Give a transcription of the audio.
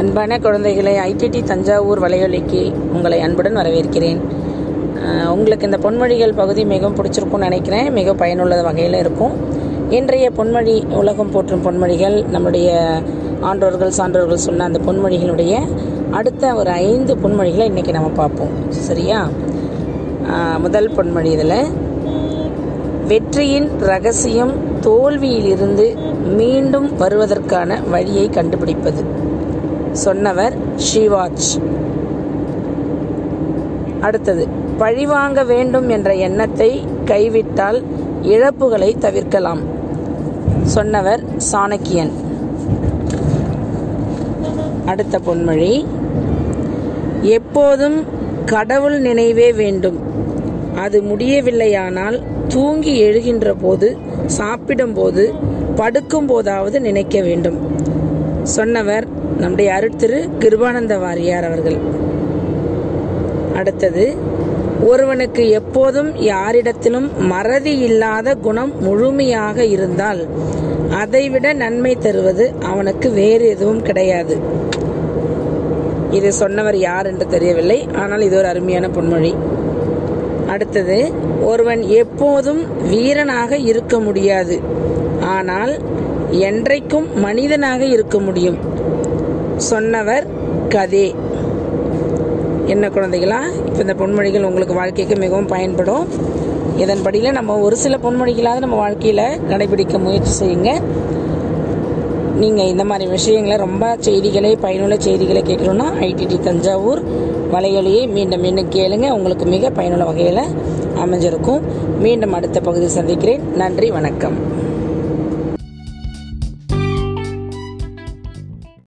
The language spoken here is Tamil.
அன்பான குழந்தைகளை ஐடிடி தஞ்சாவூர் வலையொலிக்கு உங்களை அன்புடன் வரவேற்கிறேன். உங்களுக்கு இந்த பொன்மொழிகள் பகுதி மிகவும் பிடிச்சிருக்கும்னு நினைக்கிறேன். மிக பயனுள்ள வகையில் இருக்கும். இன்றைய பொன்மொழி உலகம் போற்றும் பொன்மொழிகள் நம்முடைய ஆன்றோர்கள் சான்றோர்கள் சொன்ன அந்த பொன்மொழிகளுடைய அடுத்த ஒரு ஐந்து பொன்மொழிகளை இன்றைக்கி நம்ம பார்ப்போம். சரியா? முதல் பொன்மொழி இதில் வெற்றியின் ரகசியம் தோல்வியிலிருந்து மீண்டும் வருவதற்கான வழியை கண்டுபிடிப்பது. சொன்னவர் ஷிவாஜ். அடுத்தது பழிவாங்க வேண்டும் என்ற எண்ணத்தை கைவிட்டால் இழப்புகளை தவிர்க்கலாம். சொன்னவர் சாணக்கியன். அடுத்த பொன்மொழி எப்போதும் கடவுள் நினைவே வேண்டும். அது முடியவில்லையானால் தூங்கி எழுகின்ற போது சாப்பிடும்போது படுக்கும் போதாவது நினைக்க வேண்டும். சொன்னவர் நம்முடைய அருட்திரு கிருபானந்த வாரியார் அவர்கள். அடுத்தது ஒருவனுக்கு எப்போதும் யாரிடத்திலும் மறதி இல்லாத குணம் முழுமையாக இருந்தால் அதைவிட நன்மை தருவது அவனுக்கு வேறு எதுவும் கிடையாது. இது சொன்னவர் யார் என்று தெரியவில்லை ஆனால் இது ஒரு அருமையான பொன்மொழி. அடுத்தது ஒருவன் எப்போதும் வீரனாக இருக்க முடியாது ஆனால் என்றைக்கும் மனிதனாக இருக்க முடியும். சொன்னவர் கதே. என்ன குழந்தைகளா? இப்போ இந்த பொன்மொழிகள் உங்களுக்கு வாழ்க்கைக்கு மிகவும் பயன்படும். இதன்படியில் நம்ம ஒரு சில பொன்மொழிகளாவது நம்ம வாழ்க்கையில் கடைபிடிக்க முயற்சி செய்யுங்க. நீங்கள் இந்த மாதிரி விஷயங்களை ரொம்ப செய்திகளை பயனுள்ள செய்திகளை கேட்கணுன்னா ஐடிடி தஞ்சாவூர் வலையொலியை மீண்டும் மீண்டும் கேளுங்க. உங்களுக்கு மிக பயனுள்ள வகையில் அமைஞ்சிருக்கும். மீண்டும் அடுத்த பகுதியில் சந்திக்கிறேன். நன்றி வணக்கம்.